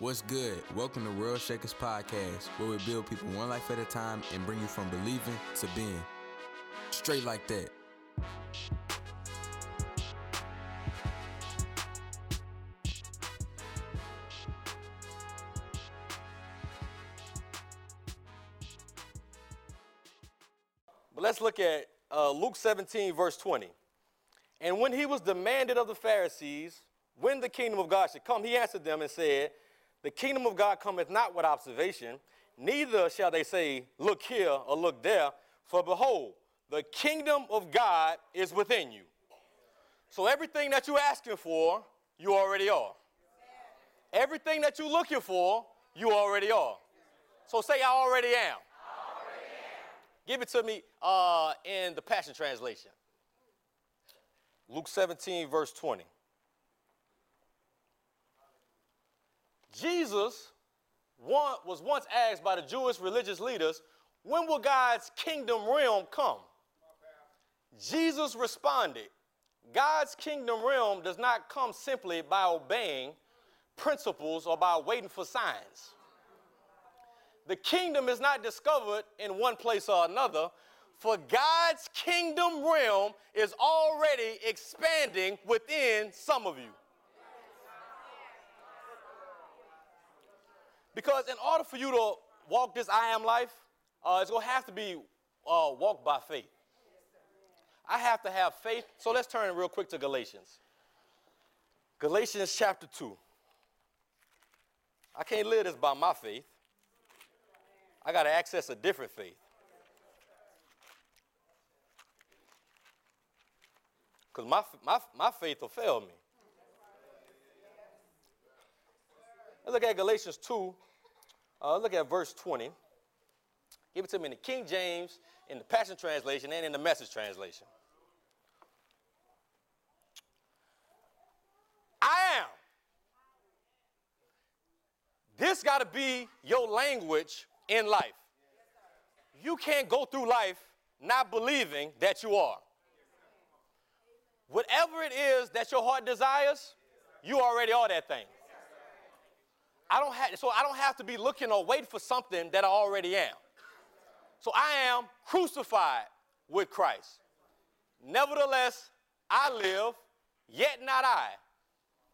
What's good? Welcome to World Shakers Podcast, where we build people one life at a time and bring you from believing to being. Straight like that. But let's look at uh, Luke 17, verse 20. And when he was demanded of the Pharisees when the kingdom of God should come, he answered them and said, The kingdom of God cometh not with observation, neither shall they say, Look here or look there, for behold, the kingdom of God is within you. So everything that you're asking for, you already are. Everything that you're looking for, you already are. So say, I already am. Give it to me uh, in the Passion Translation. Luke 17, verse 20. Jesus was once asked by the Jewish religious leaders, when will God's kingdom realm come? Jesus responded, God's kingdom realm does not come simply by obeying principles or by waiting for signs. The kingdom is not discovered in one place or another, for God's kingdom realm is already expanding within some of you. Because in order for you to walk this I am life, uh, it's going to have to be uh, walked by faith. I have to have faith. So let's turn real quick to Galatians. Galatians chapter 2. I can't live this by my faith. I got to access a different faith. Because my, my, my faith will fail me. Let's look at Galatians 2. Uh, look at verse 20. Give it to me in the King James, in the Passion Translation, and in the Message Translation. I am. This got to be your language in life. You can't go through life not believing that you are. Whatever it is that your heart desires, you already are that thing. I don't have so I don't have to be looking or waiting for something that I already am. So I am crucified with Christ. Nevertheless, I live, yet not I.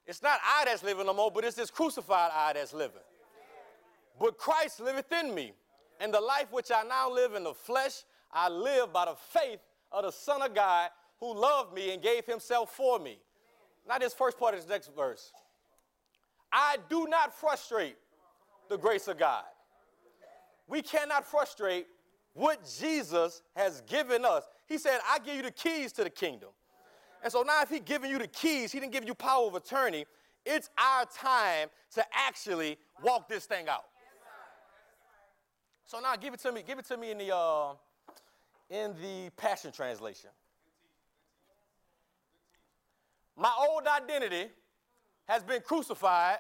It's not I that's living no more, but it's this crucified I that's living. But Christ liveth in me. And the life which I now live in the flesh, I live by the faith of the Son of God who loved me and gave himself for me. Now, this first part of this next verse. I do not frustrate the grace of God. We cannot frustrate what Jesus has given us. He said, I give you the keys to the kingdom. And so now, if He's giving you the keys, He didn't give you power of attorney. It's our time to actually walk this thing out. So now, give it to me. Give it to me in the uh, in the Passion Translation. My old identity has been crucified,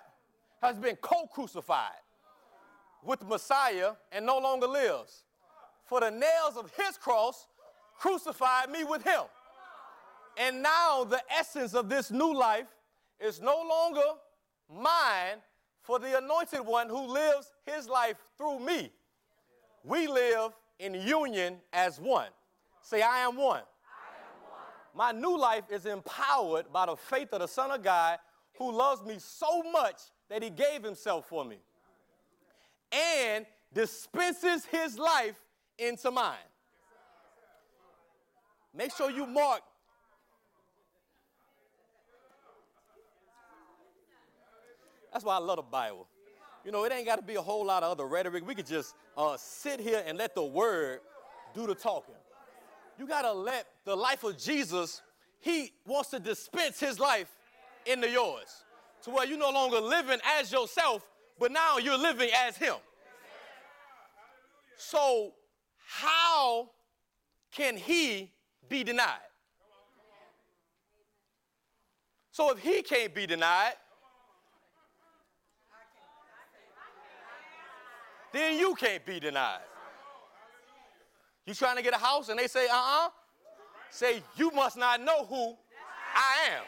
has been co-crucified with the Messiah, and no longer lives. For the nails of His cross crucified me with Him. And now the essence of this new life is no longer mine for the anointed one who lives his life through me. We live in union as one. Say, I am one. My new life is empowered by the faith of the Son of God who loves me so much that he gave himself for me and dispenses his life into mine. Make sure you mark That's why I love the Bible. You know, it ain't got to be a whole lot of other rhetoric. We could just uh, sit here and let the word do the talking. You got to let the life of Jesus, he wants to dispense his life into yours to where you're no longer living as yourself, but now you're living as him. So, how can he be denied? So, if he can't be denied, then you can't be denied. You trying to get a house and they say, uh uh Say, you must not know who I am.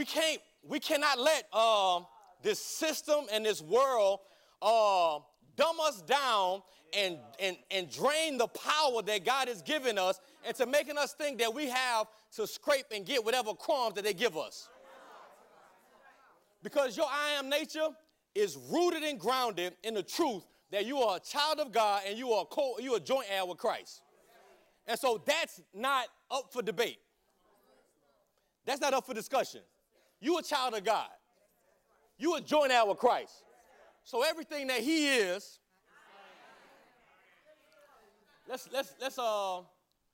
We can't, we cannot let uh, this system and this world uh, dumb us down and, and, and drain the power that God has given us into making us think that we have to scrape and get whatever crumbs that they give us. Because your I am nature is rooted and grounded in the truth that you are a child of God and you are co- you are joint heir with Christ. And so that's not up for debate. That's not up for discussion. You a child of God. You a joint heir with Christ. So everything that he is, let's let's let's uh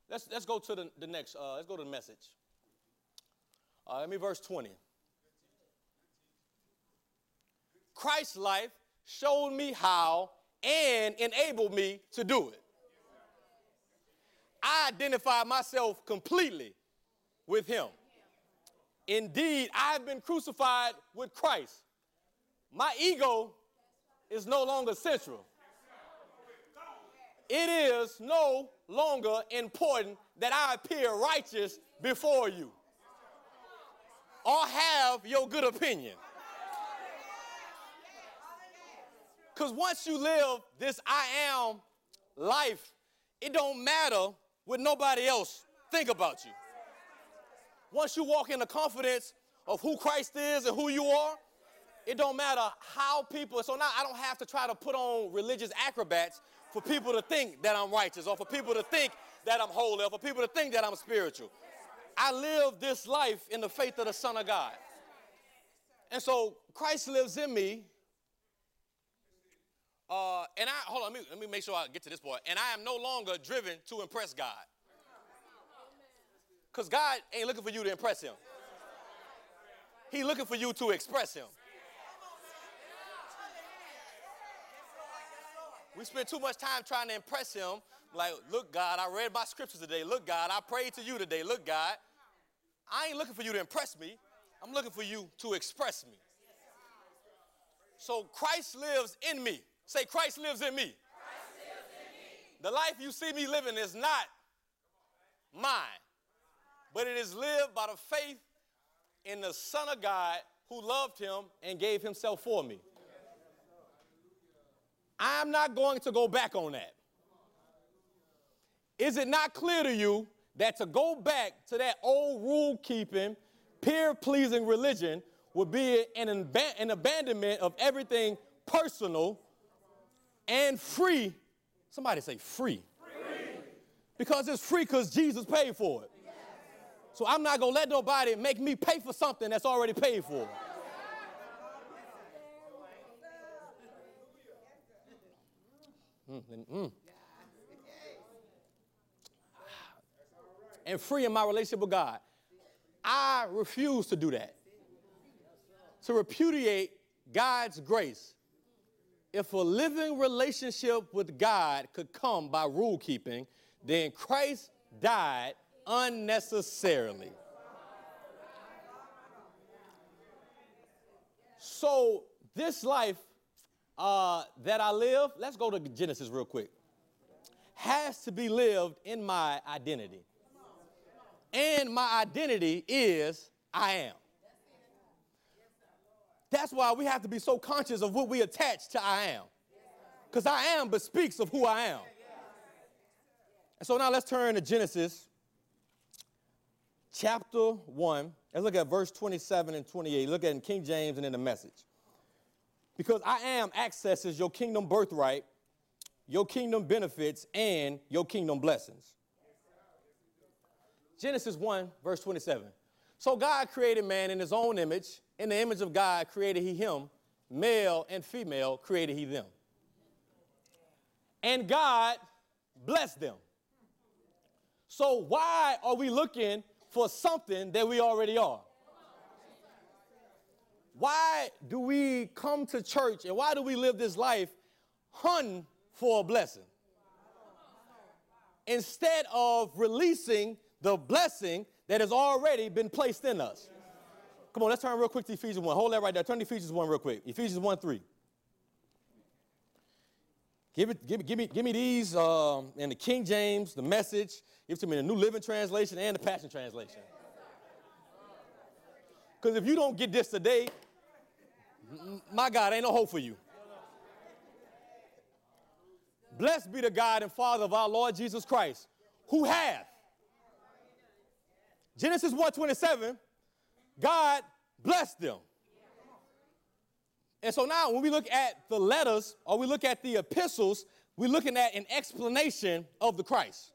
let's let's go to the, the next uh let's go to the message. Uh, let me verse 20. Christ's life showed me how and enabled me to do it. I identify myself completely with him. Indeed, I've been crucified with Christ. My ego is no longer central. It is no longer important that I appear righteous before you or have your good opinion. Because once you live this I am life, it don't matter what nobody else think about you. Once you walk in the confidence of who Christ is and who you are, it don't matter how people, so now I don't have to try to put on religious acrobats for people to think that I'm righteous or for people to think that I'm holy or for people to think that I'm spiritual. I live this life in the faith of the Son of God. And so Christ lives in me uh, and I hold on, let me, let me make sure I get to this point. And I am no longer driven to impress God. Because God ain't looking for you to impress him. He's looking for you to express him. We spend too much time trying to impress him. Like, look, God, I read my scriptures today. Look, God, I prayed to you today. Look, God, I ain't looking for you to impress me. I'm looking for you to express me. So Christ lives in me. Say, Christ lives in me. Lives in me. The life you see me living is not mine, but it is lived by the faith in the Son of God who loved him and gave himself for me. I'm not going to go back on that. Is it not clear to you that to go back to that old rule keeping, peer pleasing religion would be an, an abandonment of everything personal and free. Somebody say free. free. Because it's free because Jesus paid for it. So I'm not going to let nobody make me pay for something that's already paid for. Mm, mm. And free in my relationship with God. I refuse to do that. To repudiate God's grace if a living relationship with God could come by rule keeping, then Christ died unnecessarily. So, this life uh, that I live, let's go to Genesis real quick, has to be lived in my identity. And my identity is I am. That's why we have to be so conscious of what we attach to I am. Because I am bespeaks of who I am. And so now let's turn to Genesis chapter 1. Let's look at verse 27 and 28. Look at in King James and in the message. Because I am accesses your kingdom birthright, your kingdom benefits, and your kingdom blessings. Genesis 1, verse 27. So God created man in his own image. In the image of God created he him, male and female created he them. And God blessed them. So why are we looking for something that we already are? Why do we come to church and why do we live this life hunting for a blessing? Instead of releasing the blessing that has already been placed in us. Come on, let's turn real quick to Ephesians 1. Hold that right there. Turn to Ephesians 1 real quick. Ephesians 1 3. Give, it, give, give, me, give me these um, in the King James, the message. Give it to me the New Living Translation and the Passion Translation. Because if you don't get this today, my God, ain't no hope for you. Blessed be the God and Father of our Lord Jesus Christ, who hath. Genesis 1:27, God blessed them. And so now when we look at the letters or we look at the epistles, we're looking at an explanation of the Christ.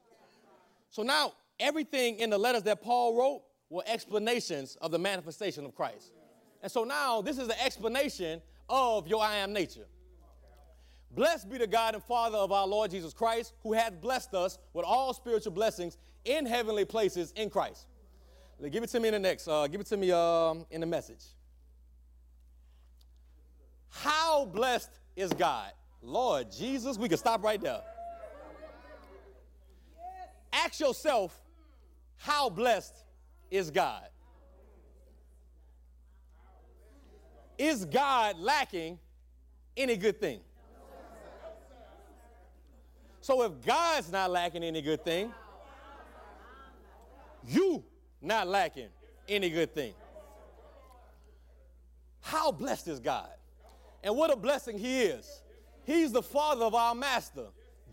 So now everything in the letters that Paul wrote were explanations of the manifestation of Christ. And so now this is an explanation of your I am nature. Blessed be the God and Father of our Lord Jesus Christ, who hath blessed us with all spiritual blessings in heavenly places in Christ. Give it to me in the next. Uh, give it to me um, in the message. How blessed is God? Lord Jesus, we can stop right there. Ask yourself, how blessed is God? Is God lacking any good thing? So if God's not lacking any good thing, you not lacking any good thing. How blessed is God? And what a blessing He is. He's the Father of our Master,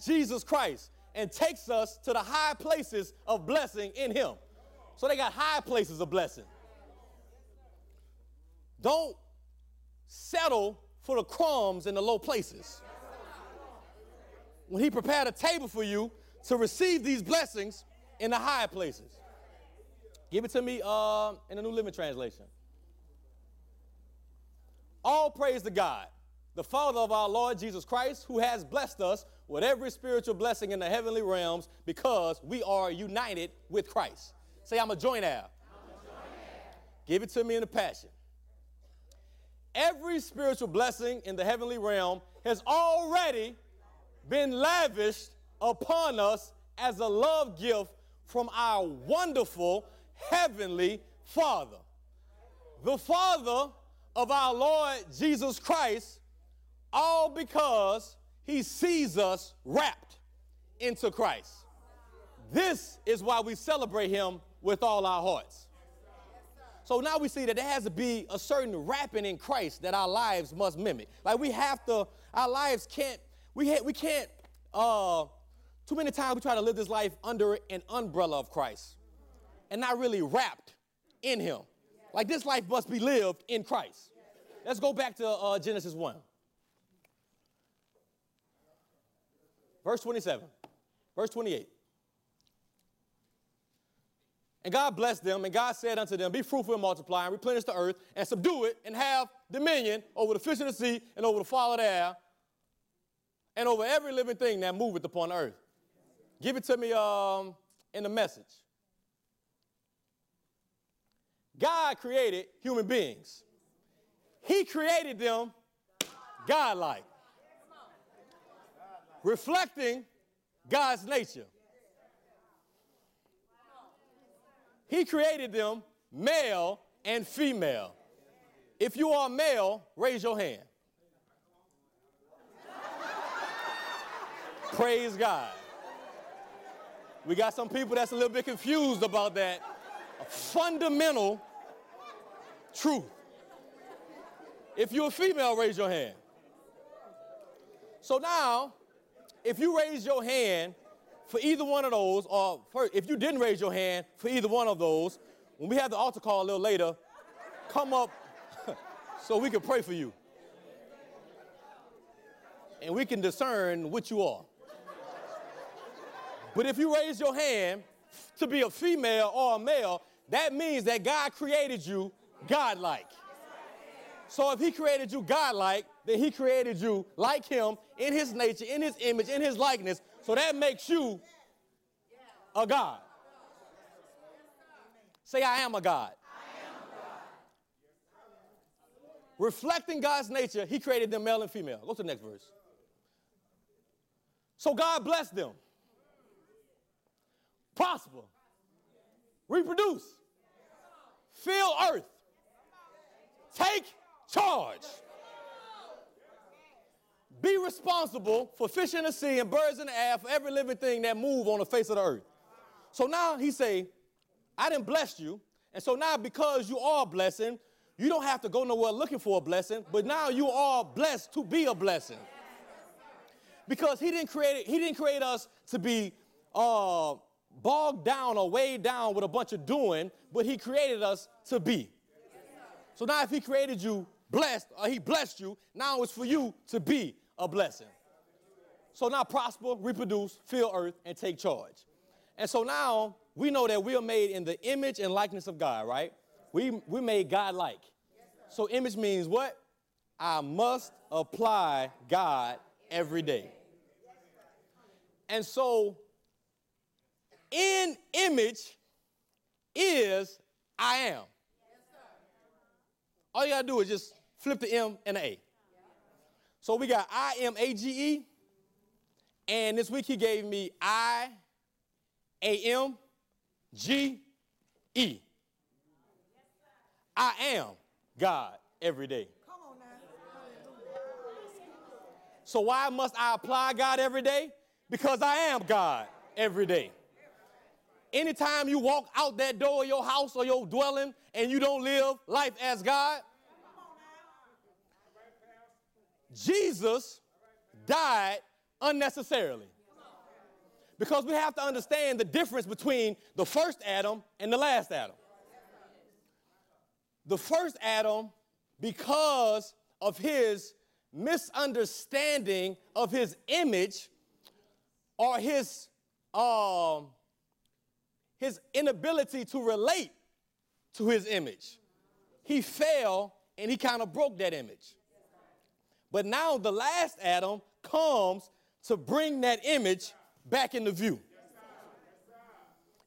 Jesus Christ, and takes us to the high places of blessing in Him. So they got high places of blessing. Don't settle for the crumbs in the low places. When He prepared a table for you to receive these blessings in the high places. Give it to me uh, in the New Living Translation. All praise to God, the Father of our Lord Jesus Christ, who has blessed us with every spiritual blessing in the heavenly realms because we are united with Christ. Say, I'm a joint. Give it to me in a passion. Every spiritual blessing in the heavenly realm has already been lavished upon us as a love gift from our wonderful heavenly Father. The Father of our Lord Jesus Christ, all because he sees us wrapped into Christ. This is why we celebrate him with all our hearts. So now we see that there has to be a certain wrapping in Christ that our lives must mimic. Like we have to, our lives can't, we, ha- we can't, uh, too many times we try to live this life under an umbrella of Christ and not really wrapped in him. Like this life must be lived in Christ. Let's go back to uh, Genesis 1. Verse 27, verse 28. And God blessed them, and God said unto them, Be fruitful and multiply, and replenish the earth, and subdue it, and have dominion over the fish of the sea, and over the fowl of the air, and over every living thing that moveth upon the earth. Give it to me um, in the message. God created human beings. He created them godlike, reflecting God's nature. He created them male and female. If you are male, raise your hand. Praise God. We got some people that's a little bit confused about that. A fundamental truth. If you're a female, raise your hand. So now, if you raise your hand for either one of those, or first, if you didn't raise your hand for either one of those, when we have the altar call a little later, come up so we can pray for you. And we can discern which you are. But if you raise your hand to be a female or a male, that means that God created you godlike. So if he created you godlike, then he created you like him in his nature, in his image, in his likeness. So that makes you a God. Say, I am a God. Reflecting God's nature, he created them male and female. Go to the next verse. So God blessed them. Prosper. Reproduce. Fill earth. Take charge. Be responsible for fish in the sea and birds in the air, for every living thing that move on the face of the earth. So now he say, I didn't bless you. And so now because you are a blessing, You don't have to go nowhere looking for a blessing, but now you are blessed to be a blessing. Because he didn't create he didn't create us to be uh, bogged down or weighed down with a bunch of doing, but he created us to be. So now if he created you blessed or he blessed you, now it's for you to be a blessing. So now prosper, reproduce, fill earth, and take charge. And so now we know that we are made in the image and likeness of God, right? We, we made God like. So image means what? I must apply God every day. And so in image is I am. All you gotta do is just flip the M and the A. So we got I M A G E, and this week he gave me I A M G E. I am God every day. So why must I apply God every day? Because I am God every day. Anytime you walk out that door of your house or your dwelling and you don't live life as God, Jesus died unnecessarily. Because we have to understand the difference between the first Adam and the last Adam. The first Adam, because of his misunderstanding of his image or his um, his inability to relate to his image. He fell and he kind of broke that image. But now the last Adam comes to bring that image back into view.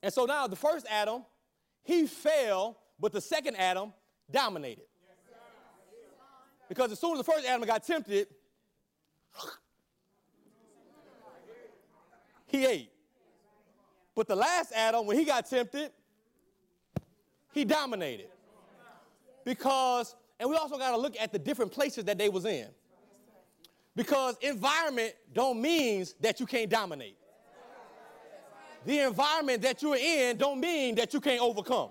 And so now the first Adam, he fell, but the second Adam dominated. Because as soon as the first Adam got tempted, he ate. But the last Adam, when he got tempted, he dominated. Because, and we also got to look at the different places that they was in. Because environment don't means that you can't dominate. The environment that you're in don't mean that you can't overcome.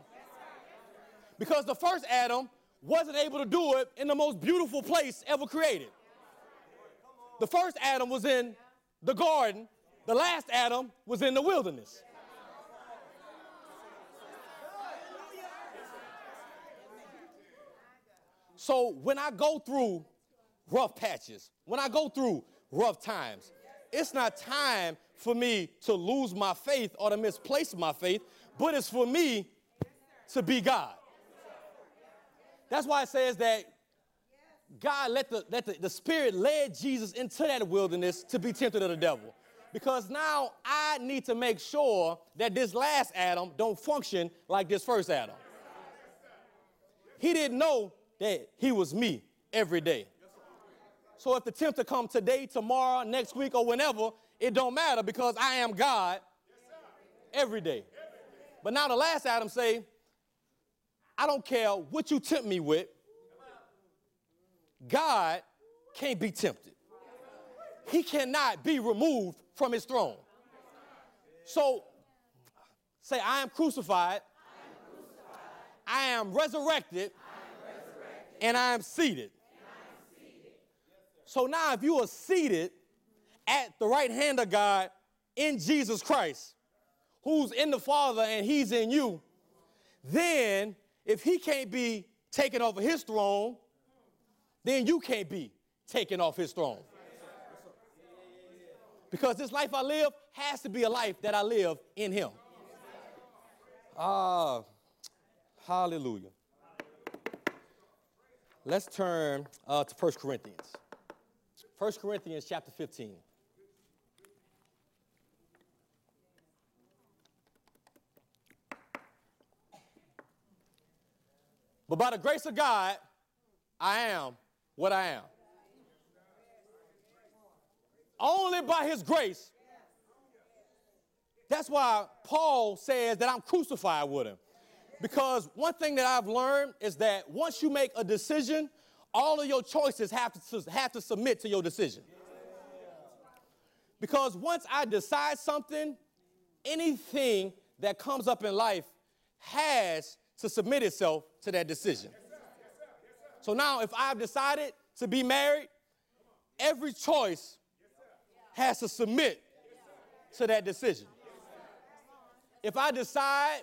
Because the first Adam wasn't able to do it in the most beautiful place ever created. The first Adam was in the garden, the last Adam was in the wilderness. So when I go through rough patches, when I go through rough times, it's not time for me to lose my faith or to misplace my faith, but it's for me to be God. That's why it says that God let the, let the, the Spirit led Jesus into that wilderness to be tempted of the devil. Because now I need to make sure that this last Adam don't function like this first Adam. He didn't know that he was me every day. So if the tempter come today, tomorrow, next week, or whenever, it don't matter because I am God every day. But now the last Adam say, I don't care what you tempt me with. God can't be tempted. He cannot be removed from his throne. So say, I am crucified, I am resurrected, and I am seated. So now, if you are seated at the right hand of God in Jesus Christ, who's in the Father and He's in you, then if He can't be taken off of His throne, then you can't be taken off His throne. Because this life I live has to be a life that I live in Him. Ah, hallelujah. Let's turn uh, to 1 Corinthians. 1 Corinthians chapter 15. But by the grace of God, I am what I am. Only by his grace. That's why Paul says that I'm crucified with him. Because one thing that I've learned is that once you make a decision, all of your choices have to, have to submit to your decision. Because once I decide something, anything that comes up in life has to submit itself to that decision. So now, if I've decided to be married, every choice has to submit to that decision. If I decide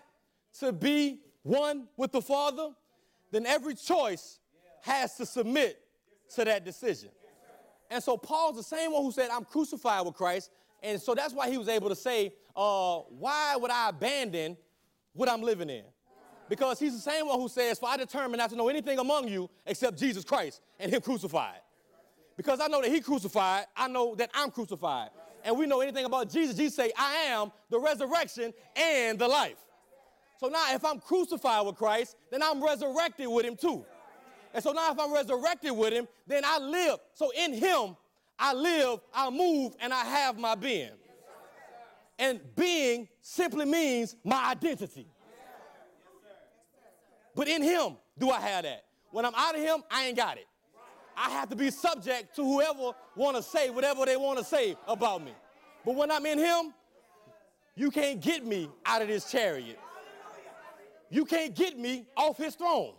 to be one with the Father, then every choice has to submit to that decision. And so Paul's the same one who said, I'm crucified with Christ. And so that's why he was able to say, uh, Why would I abandon what I'm living in? Because he's the same one who says, For I determined not to know anything among you except Jesus Christ and him crucified. Because I know that he crucified, I know that I'm crucified. And we know anything about Jesus. Jesus say, I am the resurrection and the life. So now if I'm crucified with Christ, then I'm resurrected with him too. And so now if I'm resurrected with him, then I live. So in him, I live, I move, and I have my being. And being simply means my identity. But in him, do I have that? When I'm out of him, I ain't got it. I have to be subject to whoever want to say whatever they want to say about me. But when I'm in him, you can't get me out of this chariot. You can't get me off his throne.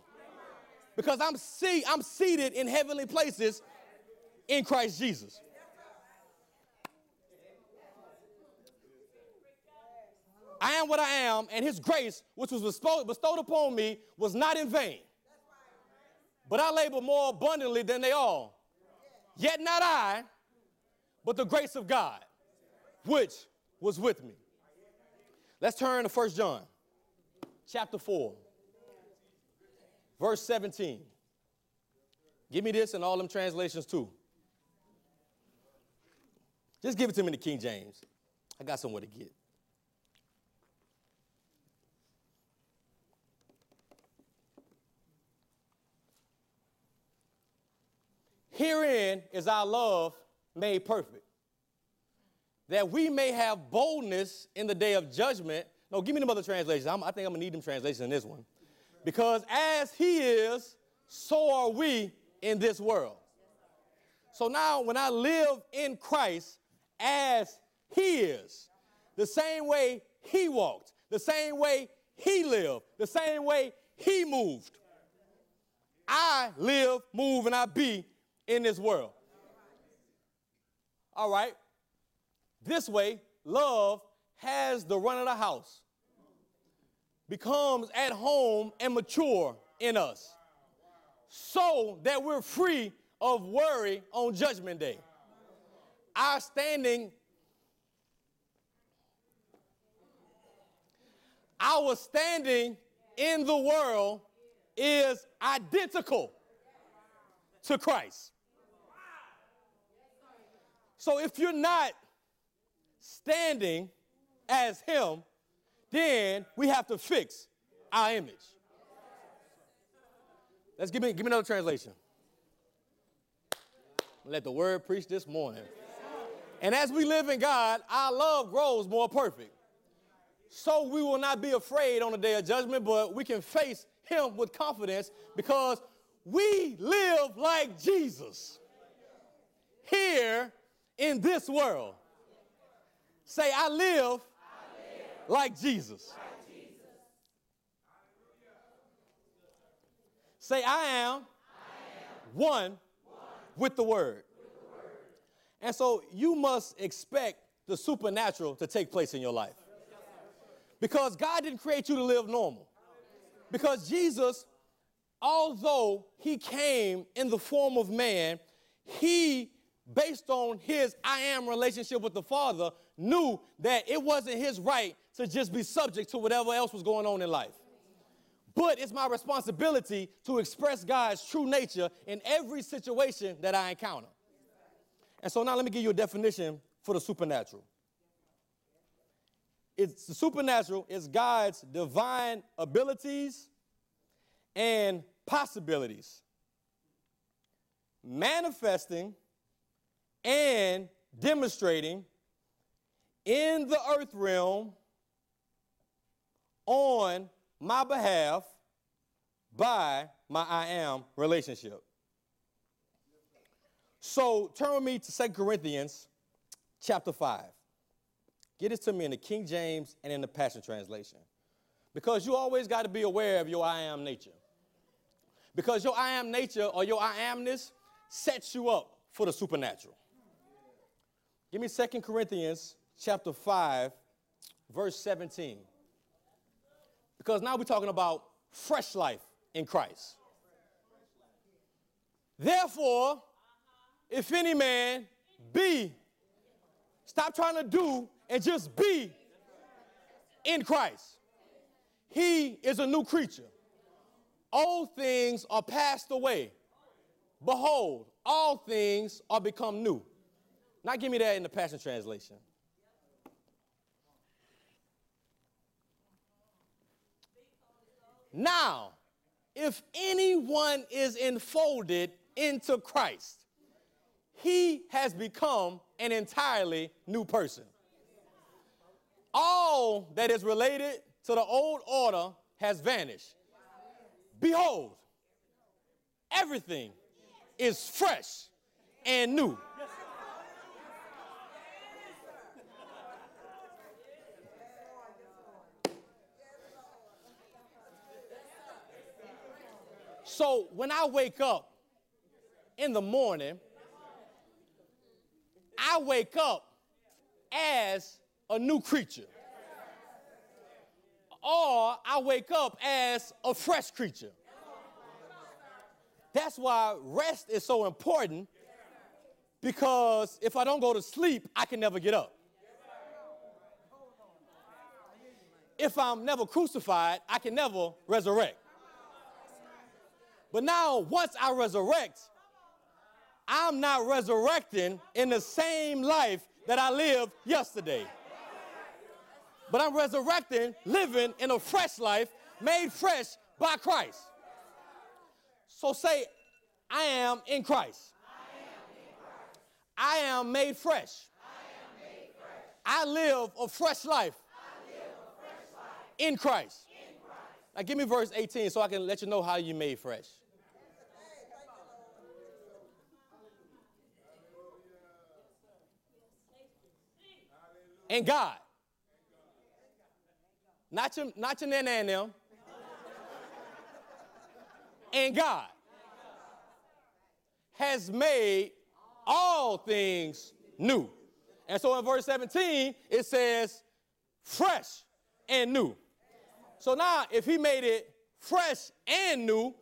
Because I'm see I'm seated in heavenly places in Christ Jesus. I am what I am, and his grace, which was bestowed upon me, was not in vain. But I labor more abundantly than they all. Yet not I, but the grace of God, which was with me. Let's turn to 1 John chapter 4, verse 17. Give me this and all them translations too. Just give it to me in the King James. I got somewhere to get. Herein is our love made perfect, that we may have boldness in the day of judgment. No, give me the other translations. I'm, I think I'm gonna need them translations in this one. Because as he is, so are we in this world. So now, when I live in Christ as he is, the same way he walked, the same way he lived, the same way he moved, I live, move, and I be in this world. All right. This way, love has the run of the house, becomes at home and mature in us, so that we're free of worry on Judgment Day. Our standing, our standing in the world is identical to Christ. So if you're not standing as him, then we have to fix our image. Let's give me, give me another translation. Let the word preach this morning. And as we live in God, our love grows more perfect. So we will not be afraid on the day of judgment, but we can face him with confidence because we live like Jesus here in this world. Say, I live, like, Jesus. Say, I am, I am one, one with the Word. And so you must expect the supernatural to take place in your life. Because God didn't create you to live normal. Because Jesus, although he came in the form of man, he based on his I am relationship with the Father, knew that it wasn't his right to just be subject to whatever else was going on in life. But it's my responsibility to express God's true nature in every situation that I encounter. And so now let me give you a definition for the supernatural. It's the supernatural is God's divine abilities and possibilities manifesting and demonstrating in the earth realm on my behalf by my I am relationship. So turn with me to 2 Corinthians chapter 5. Get it to me in the King James and in the Passion Translation. Because you always got to be aware of your I am nature. Because your I am nature or your I amness sets you up for the supernatural. Give me 2 Corinthians chapter 5, verse 17. Because now we're talking about fresh life in Christ. Therefore, if any man be, stop trying to do and just be in Christ. He is a new creature. Old things are passed away. Behold, all things are become new. Now give me that in the Passion Translation. Now, if anyone is enfolded into Christ, he has become an entirely new person. All that is related to the old order has vanished. Behold, everything is fresh and new. So when I wake up in the morning, I wake up as a new creature. Or I wake up as a fresh creature. That's why rest is so important because if I don't go to sleep, I can never get up. If I'm never crucified, I can never resurrect. But now, once I resurrect, I'm not resurrecting in the same life that I lived yesterday. But I'm resurrecting, living in a fresh life, made fresh by Christ. So say, I am in Christ. I am made fresh. I live a fresh life in Christ. Now give me verse 18 so I can let you know how you made fresh. And God. Not your, not your nana and them. and God has made all things new. And so in verse 17, it says, fresh and new. So now, if he made it fresh and new,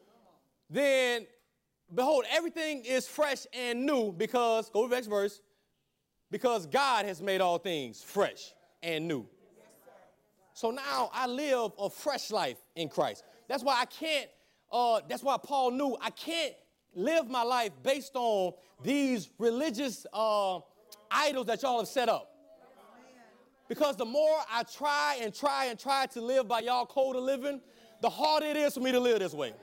then behold, everything is fresh and new because, go to the next verse, because God has made all things fresh and new. So now I live a fresh life in Christ. That's why I can't, uh, that's why Paul knew I can't live my life based on these religious uh, idols that y'all have set up. Because the more I try and try and try to live by y'all code of living, the harder it is for me to live this way.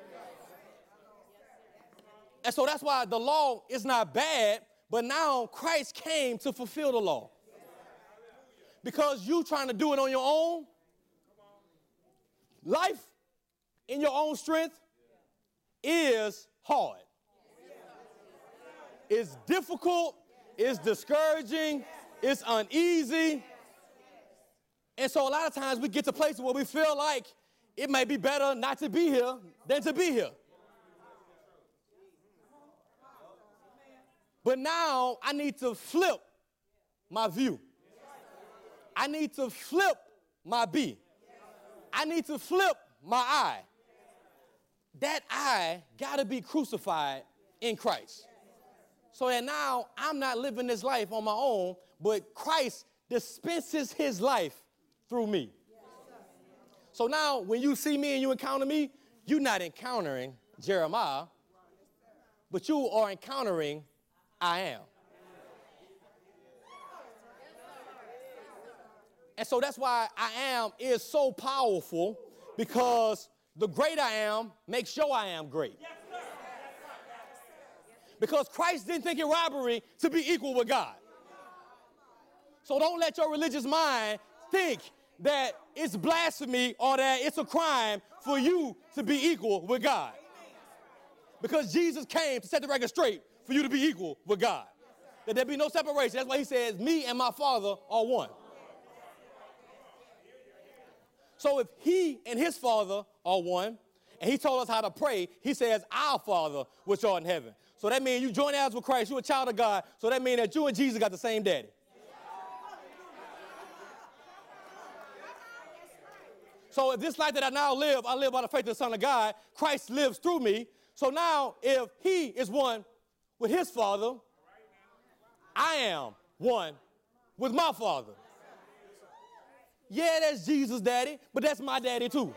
And so that's why the law is not bad, but now Christ came to fulfill the law. Because you trying to do it on your own, life in your own strength is hard. It's difficult, it's discouraging, it's uneasy. And so a lot of times we get to places where we feel like it may be better not to be here than to be here. But now I need to flip my view. I need to flip my B. I need to flip my I. That I got to be crucified in Christ. So that now I'm not living this life on my own, but Christ dispenses his life through me. So now when you see me and you encounter me, you're not encountering Jeremiah, but you are encountering I am. And so that's why I am is so powerful because the great I am makes sure I am great. Because Christ didn't think it robbery to be equal with God. So don't let your religious mind think that it's blasphemy or that it's a crime for you to be equal with God. Because Jesus came to set the record straight for you to be equal with God. That there be no separation. That's why he says, Me and my Father are one. So if he and his Father are one, and he told us how to pray. He says, Our Father, which art in heaven. So that means you join hands with Christ, you're a child of God. So that means that you and Jesus got the same daddy. So if this life that I now live, I live by the faith of the Son of God, Christ lives through me. So now if he is one with his father, I am one with my father. Yeah, that's Jesus' daddy, but that's my daddy too.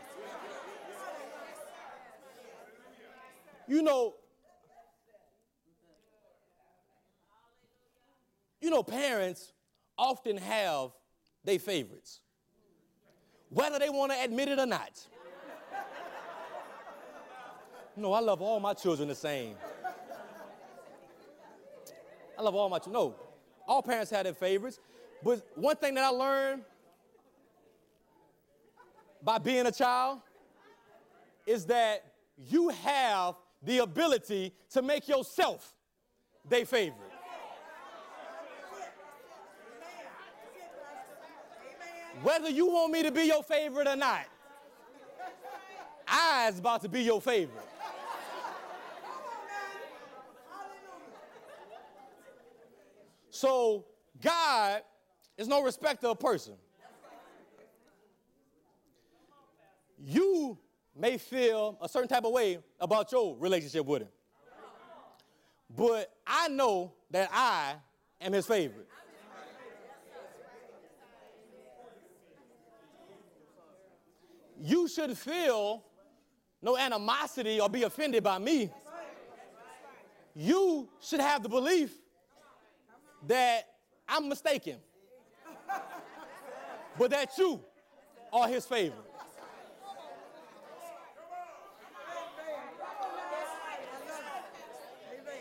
You know, you know, parents often have their favorites whether they want to admit it or not. No, I love all my children the same. I love all my children. No, all parents have their favorites. But one thing that I learned by being a child is that you have the ability to make yourself their favorite. Whether you want me to be your favorite or not, I I's about to be your favorite. So God is no respecter of person. You may feel a certain type of way about your relationship with him. But I know that I am his favorite. you should feel no animosity or be offended by me. You should have the belief that I'm mistaken, but that you are his favorite.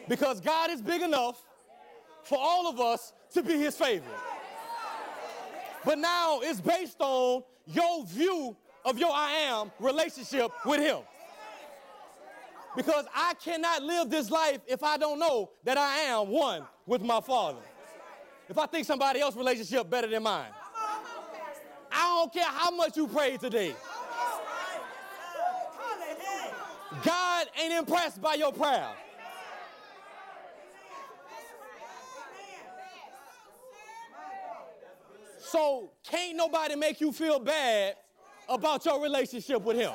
Because God is big enough for all of us to be his favorite. But now it's based on your view of your I am relationship with Him. Because I cannot live this life if I don't know that I am one with my Father. If I think somebody else's relationship better than mine, I don't care how much you pray today. God ain't impressed by your prayer. So can't nobody make you feel bad about your relationship with Him.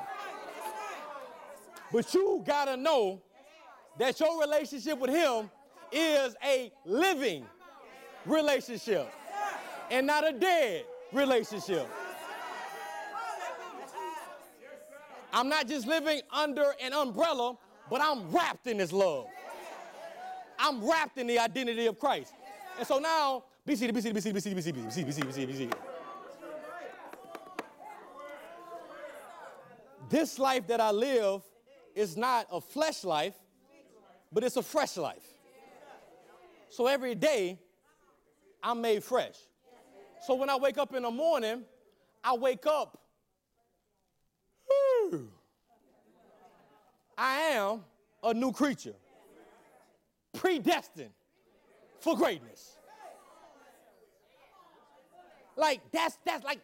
But you gotta know that your relationship with Him is a living relationship and not a dead relationship. I'm not just living under an umbrella, but I'm wrapped in this love. I'm wrapped in the identity of Christ. And so now, BC, BC, BC, BC, BC, BC, BC, BC, BC. This life that I live is not a flesh life, but it's a fresh life. So every day, I'm made fresh. So when I wake up in the morning, I wake up, I am a new creature, predestined for greatness. Like that's that's like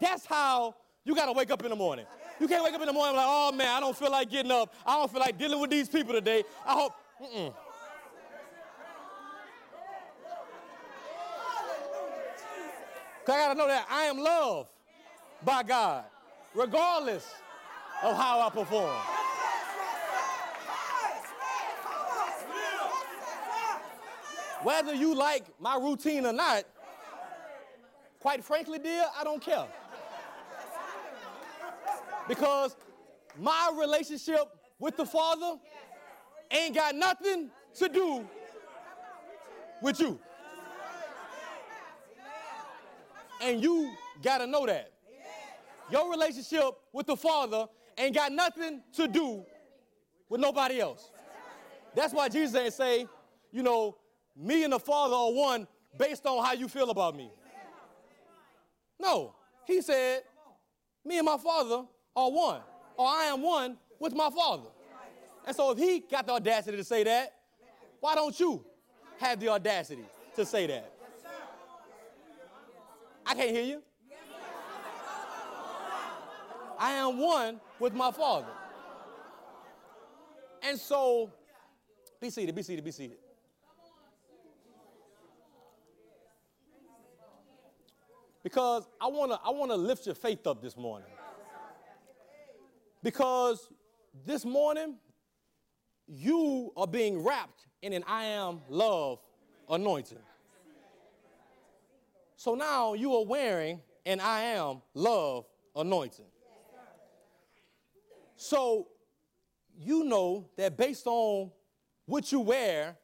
that's how you gotta wake up in the morning. You can't wake up in the morning like, oh man, I don't feel like getting up. I don't feel like dealing with these people today. I hope. Mm-mm. Cause I gotta know that I am loved by God, regardless of how I perform. Whether you like my routine or not, quite frankly, dear, I don't care because my relationship with the Father ain't got nothing to do with you. And you got to know that. Your relationship with the Father ain't got nothing to do with nobody else. That's why Jesus ain't say, you know, me and the Father are one based on how you feel about me. No, he said, me and my Father are one, or I am one with my Father. And so if he got the audacity to say that, why don't you have the audacity to say that? I can't hear you. I am one with my Father. And so, be seated, be seated, be seated. Because I wanna, I wanna lift your faith up this morning. Because this morning, you are being wrapped in an I am love anointing. So now you are wearing and I am love anointing. So you know that based on what you wear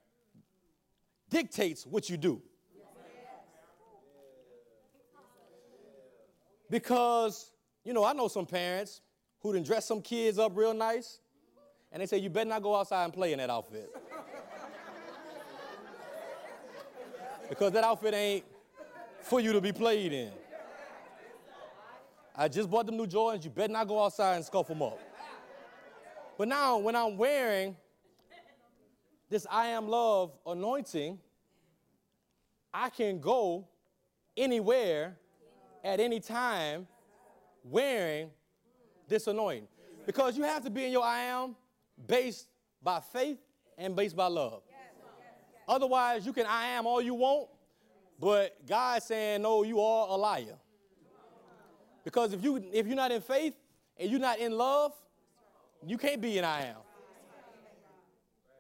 dictates what you do. Because, you know, I know some parents who done dress some kids up real nice, and they say, you better not go outside and play in that outfit. because that outfit ain't for you to be played in. I just bought them new Jordans, you better not go outside and scuff them up. But now, when I'm wearing this I am love anointing, I can go anywhere at any time wearing this anointing. Because you have to be in your I am based by faith and based by love. Otherwise, you can I am all you want, but God's saying, no, you are a liar. Because if, you, if you're not in faith and you're not in love, you can't be an I am.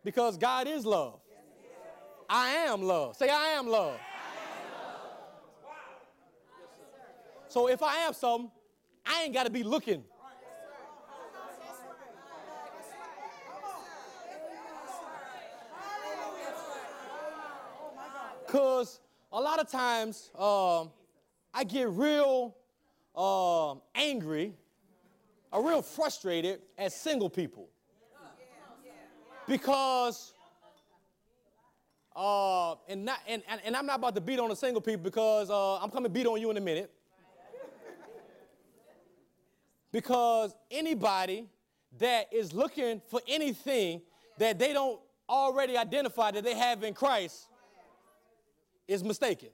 Because God is love. I am love. Say, I am love. So if I am something, I ain't got to be looking. Because a lot of times um, I get real uh, angry are real frustrated at single people because uh, and, not, and, and, I'm not about to beat on the single people because uh, I'm coming to beat on you in a minute. because anybody that is looking for anything that they don't already identify that they have in Christ is mistaken.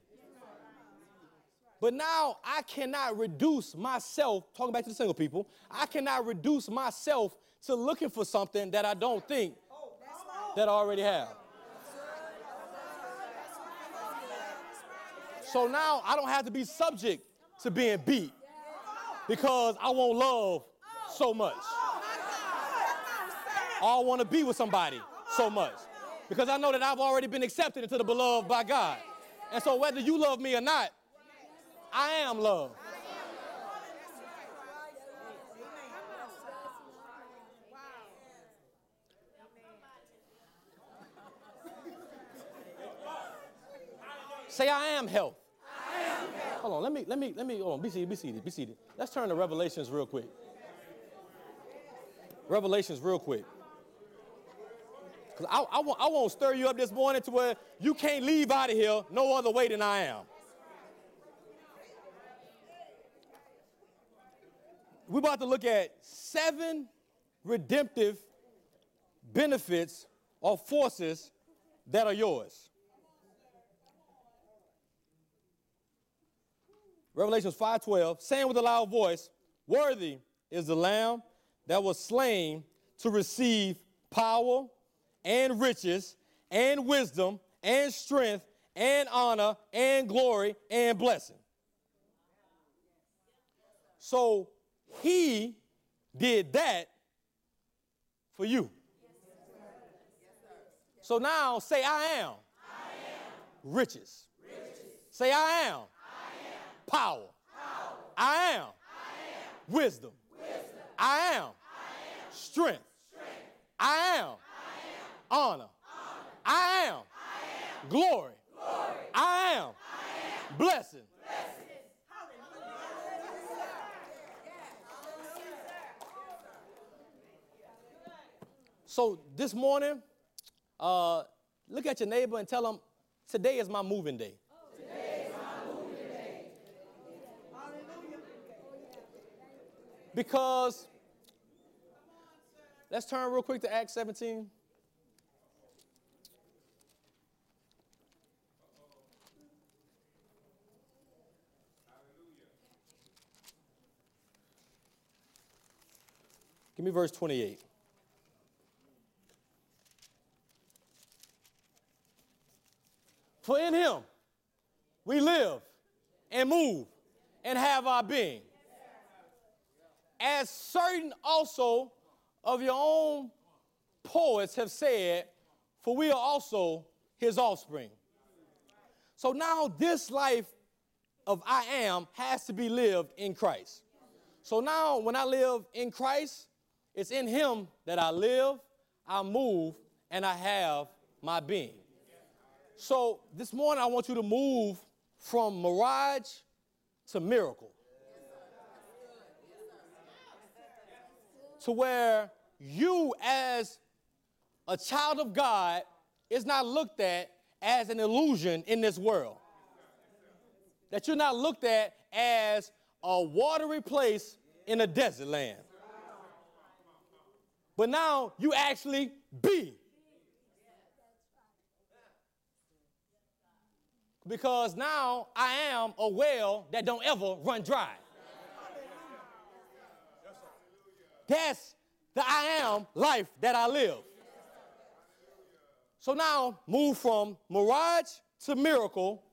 But now I cannot reduce myself, talking back to the single people, I cannot reduce myself to looking for something that I don't think that I already have. So now I don't have to be subject to being beat because I want love so much. I want to be with somebody so much because I know that I've already been accepted into the beloved by God. And so whether you love me or not, I am love. Say, I am health. I am health. Hold on, let me, let me, let me, hold on, be seated, be seated, be seated. Let's turn to Revelations real quick. Revelations real quick. Because I, I, I won't stir you up this morning to where you can't leave out of here no other way than I am. we're about to look at seven redemptive benefits or forces that are yours. Revelations 5:12, saying with a loud voice, "Worthy is the lamb that was slain to receive power and riches and wisdom and strength and honor and glory and blessing." So he did that for you. So now say, I am. I am. Riches. Riches. Say, I am. I am. Power. Power. I am. I am. Wisdom. Wisdom. I am. I am. Strength. Strength. I am. Honor. Honor. I am. I am. Glory. Glory. I am. I am. Blessing. So this morning, uh, look at your neighbor and tell them, today is my moving day. Today is my moving day. Because, let's turn real quick to Acts 17. Give me verse 28. For in him we live and move and have our being. As certain also of your own poets have said, for we are also his offspring. So now this life of I am has to be lived in Christ. So now when I live in Christ, it's in him that I live, I move, and I have my being. So this morning I want you to move from mirage to miracle. To where you, as a child of God, is not looked at as an illusion in this world. That you're not looked at as a watery place in a desert land. But now you actually be. Because now I am a well that don't ever run dry. That's the I am life that I live. So now move from mirage to miracle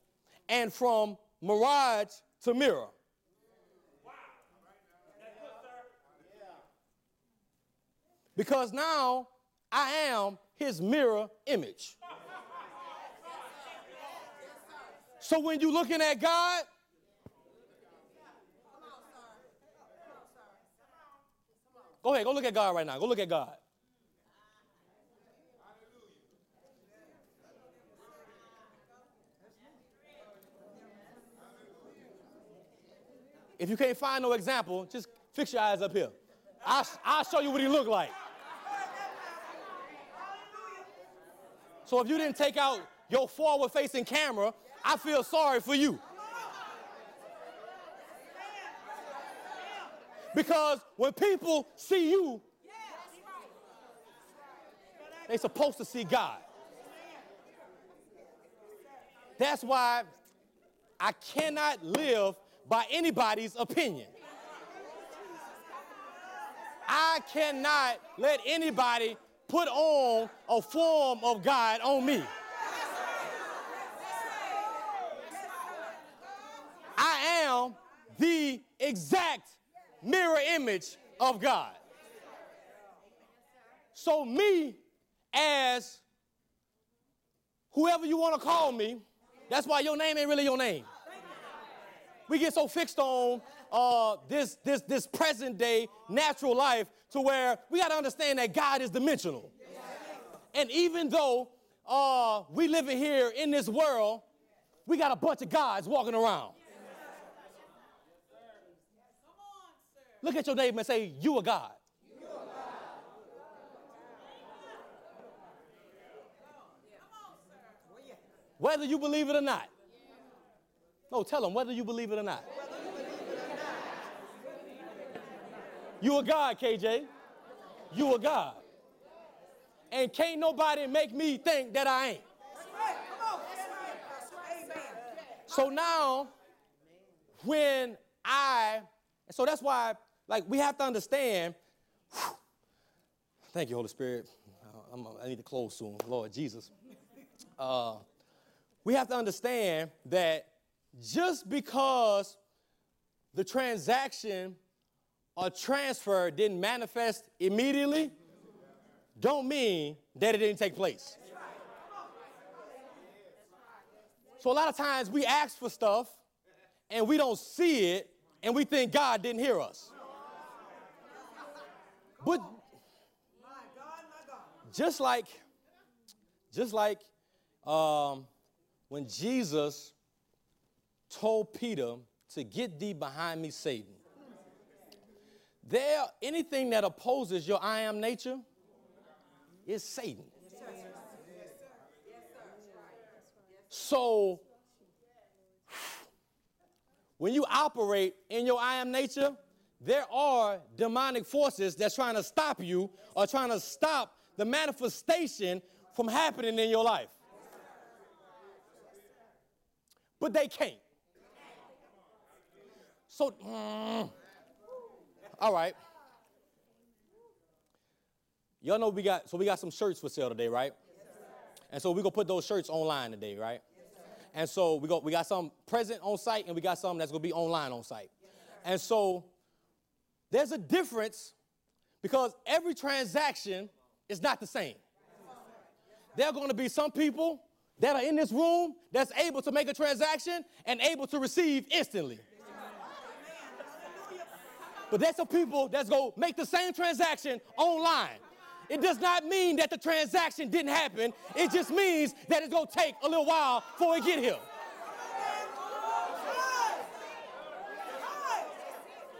and from mirage to mirror. Because now I am his mirror image. So when you're looking at God, go ahead, go look at God right now. Go look at God. If you can't find no example, just fix your eyes up here. I'll, I'll show you what he looked like. So if you didn't take out your forward facing camera, I feel sorry for you. Because when people see you, they're supposed to see God. That's why I cannot live by anybody's opinion. I cannot let anybody put on a form of God on me. I am the exact mirror image of God. So, me as whoever you want to call me, that's why your name ain't really your name. We get so fixed on uh, this, this, this present day natural life to where we got to understand that God is dimensional. And even though uh, we living here in this world, we got a bunch of gods walking around. Look at your neighbor and say, You a God. Whether you believe it or not. No, tell them whether you believe it or not. You a God, KJ. You a God. And can't nobody make me think that I ain't. So now, when I, so that's why, like, we have to understand. Thank you, Holy Spirit. I'm, i need to close soon, Lord Jesus. Uh, we have to understand that just because the transaction or transfer didn't manifest immediately, don't mean that it didn't take place. So a lot of times we ask for stuff and we don't see it and we think God didn't hear us. But just like, just like um, when Jesus told Peter to get thee behind me, Satan. There, anything that opposes your I am nature is Satan. So, when you operate in your I am nature, there are demonic forces that's trying to stop you or trying to stop the manifestation from happening in your life. But they can't. So, mm, all right. Y'all know we got, so we got some shirts for sale today, right? and so we're to put those shirts online today, right? And so we got we got some present on site and we got some that's gonna be online on site. And so there's a difference because every transaction is not the same. There are to be some people that are in this room that's able to make a transaction and able to receive instantly. But there's some people that's going to make the same transaction online. It does not mean that the transaction didn't happen. It just means that it's going to take a little while before it get here.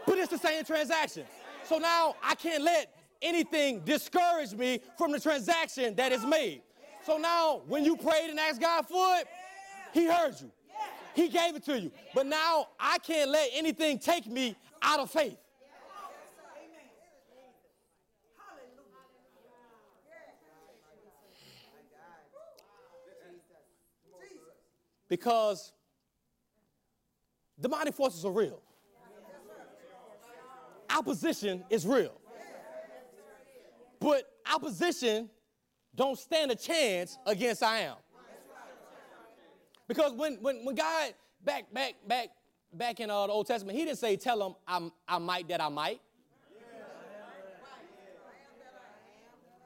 But it's the same transaction. So now I can't let anything discourage me from the transaction that is made. So now when you prayed and asked God for it, He heard you. He gave it to you. But now I can't let anything take me out of faith. Because demonic forces are real. Opposition is real. But opposition don't stand a chance against I am. Because when, when, when God, back, back, back, back in uh, the Old Testament, he didn't say, tell them I'm, I might that I might.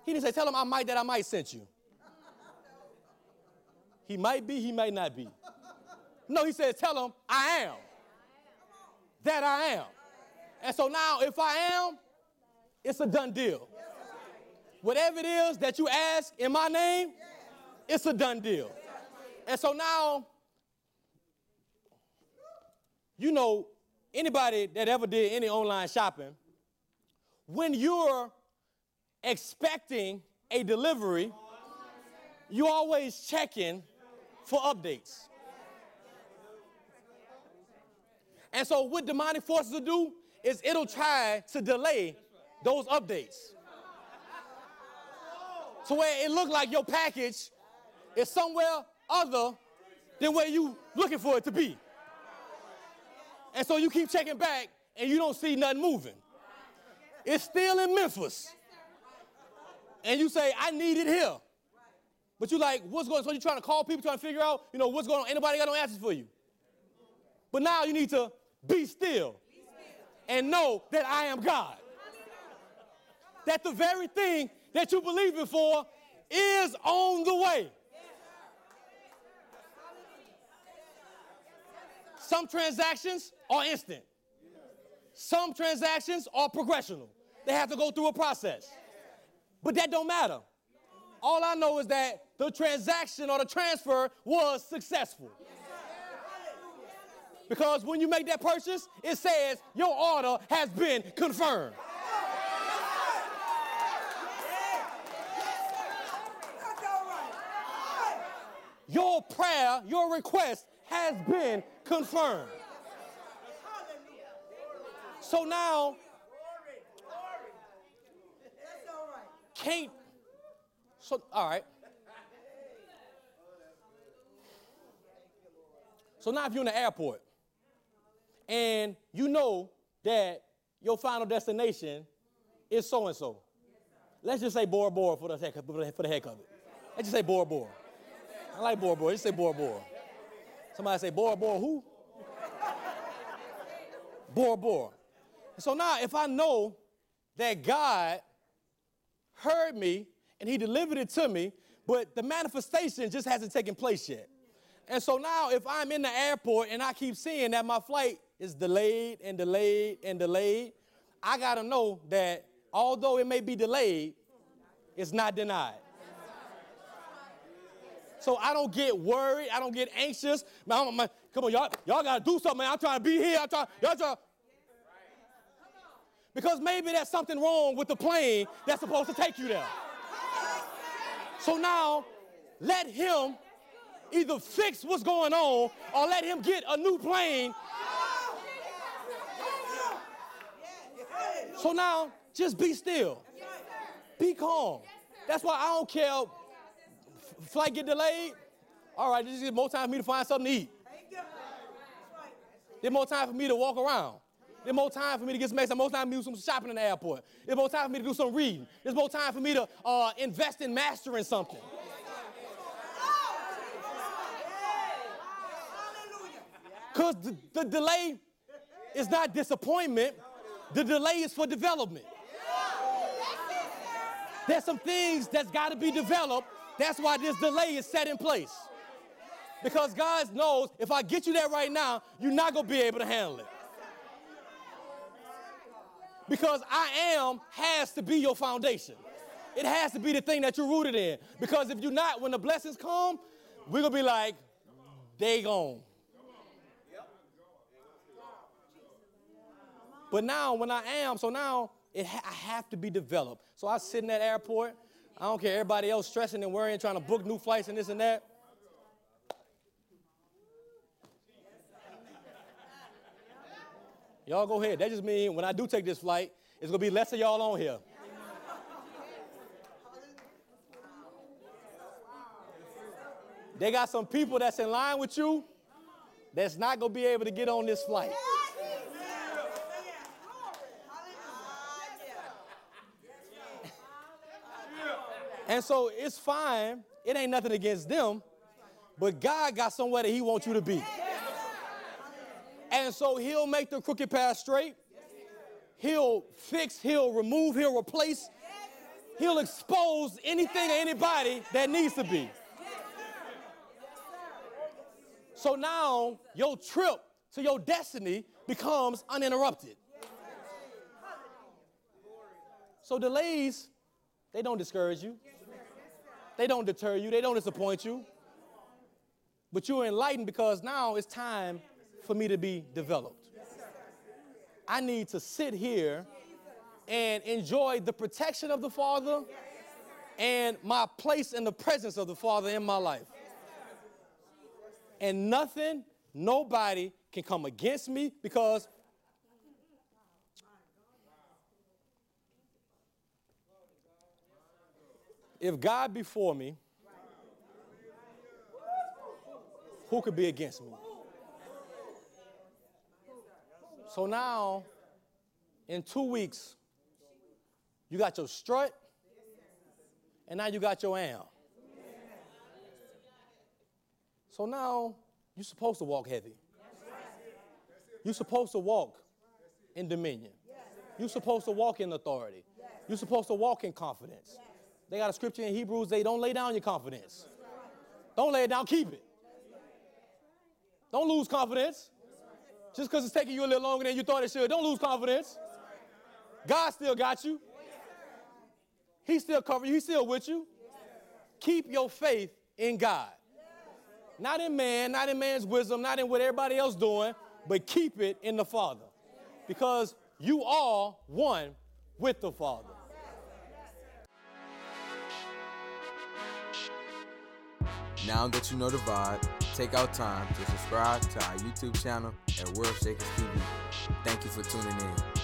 He didn't say, tell them I might that I might sent you. He might be, he might not be. No, he says, tell him, I am. That I am. And so now, if I am, it's a done deal. Whatever it is that you ask in my name, it's a done deal. And so now, you know, anybody that ever did any online shopping, when you're expecting a delivery, you always checking for updates. And so what demonic forces will do is it'll try to delay those updates. To where it look like your package is somewhere other than where you looking for it to be. And so you keep checking back and you don't see nothing moving. It's still in Memphis. And you say, I need it here. But you're like, what's going on? So you're trying to call people, trying to figure out, you know, what's going on. Anybody got no answers for you. But now you need to be still and know that I am God. That the very thing that you believe in for is on the way. Some transactions are instant. Some transactions are progressional. They have to go through a process. But that don't matter. All I know is that the transaction or the transfer was successful. Because when you make that purchase, it says your order has been confirmed. Your prayer, your request has been confirmed. So now, can't, so, all right. So now if you're in the airport and you know that your final destination is so and so. Let's just say Bora Bora for the heck, for the heck of it. Let's just say Bora Bora. I like Bora Bora. Just say Bora Bora. Somebody say Bora Bora who? Bora Bora. So now if I know that God heard me and he delivered it to me, but the manifestation just hasn't taken place yet. And so now if I'm in the airport and I keep seeing that my flight is delayed and delayed and delayed, I got to know that although it may be delayed, it's not denied. So I don't get worried. I don't get anxious. Man, man, come on, y'all, y'all got to do something, man. I'm trying to be here. I'm trying, y'all trying. Because maybe there's something wrong with the plane that's supposed to take you there. So now, let him either fix what's going on or let him get a new plane So now, just be still. Be calm. That's why I don't care. Flight get delayed. All right, this is more time for me to find something to eat. There's more time for me to walk around. There's more time for me to get some exercise. More time for me to do some shopping in the airport. There's more time for me to do some reading. There's more time for me to uh, invest in mastering something. Because the, the delay is not disappointment, the delay is for development. There's some things that's got to be developed. That's why this delay is set in place. Because God knows if I get you there right now, you're not going to be able to handle it. Because I am has to be your foundation. It has to be the thing that you're rooted in. Because if you're not, when the blessings come, we're going to be like, they gone. But now, when I am, so now it ha- I have to be developed. So I sit in that airport. I don't care everybody else stressing and worrying, trying to book new flights and this and that. Y'all go ahead. That just means when I do take this flight, it's gonna be less of y'all on here. They got some people that's in line with you that's not gonna be able to get on this flight. And so it's fine. It ain't nothing against them. But God got somewhere that He wants you to be. And so He'll make the crooked path straight. He'll fix, He'll remove, He'll replace. He'll expose anything or anybody that needs to be. So now your trip to your destiny becomes uninterrupted. So delays, they don't discourage you. They don't deter you, they don't disappoint you. But you're enlightened because now it's time for me to be developed. I need to sit here and enjoy the protection of the Father and my place in the presence of the Father in my life. And nothing, nobody can come against me because if God be for me, who could be against me? So now, in two weeks, you got your strut, and now you got your am. So now, you're supposed to walk heavy. You're supposed to walk in dominion. You're supposed to walk in authority. You're supposed to walk in confidence. They got a scripture in Hebrews, they don't lay down your confidence. Don't lay it down, keep it. Don't lose confidence. Just because it's taking you a little longer than you thought it should, don't lose confidence. God still got you. He's still covering you, He's still with you. Keep your faith in God. Not in man, not in man's wisdom, not in what everybody else doing, but keep it in the Father. Because you are one with the Father. Now that you know the vibe, take out time to subscribe to our YouTube channel World Shakers TV. Thank you for tuning in.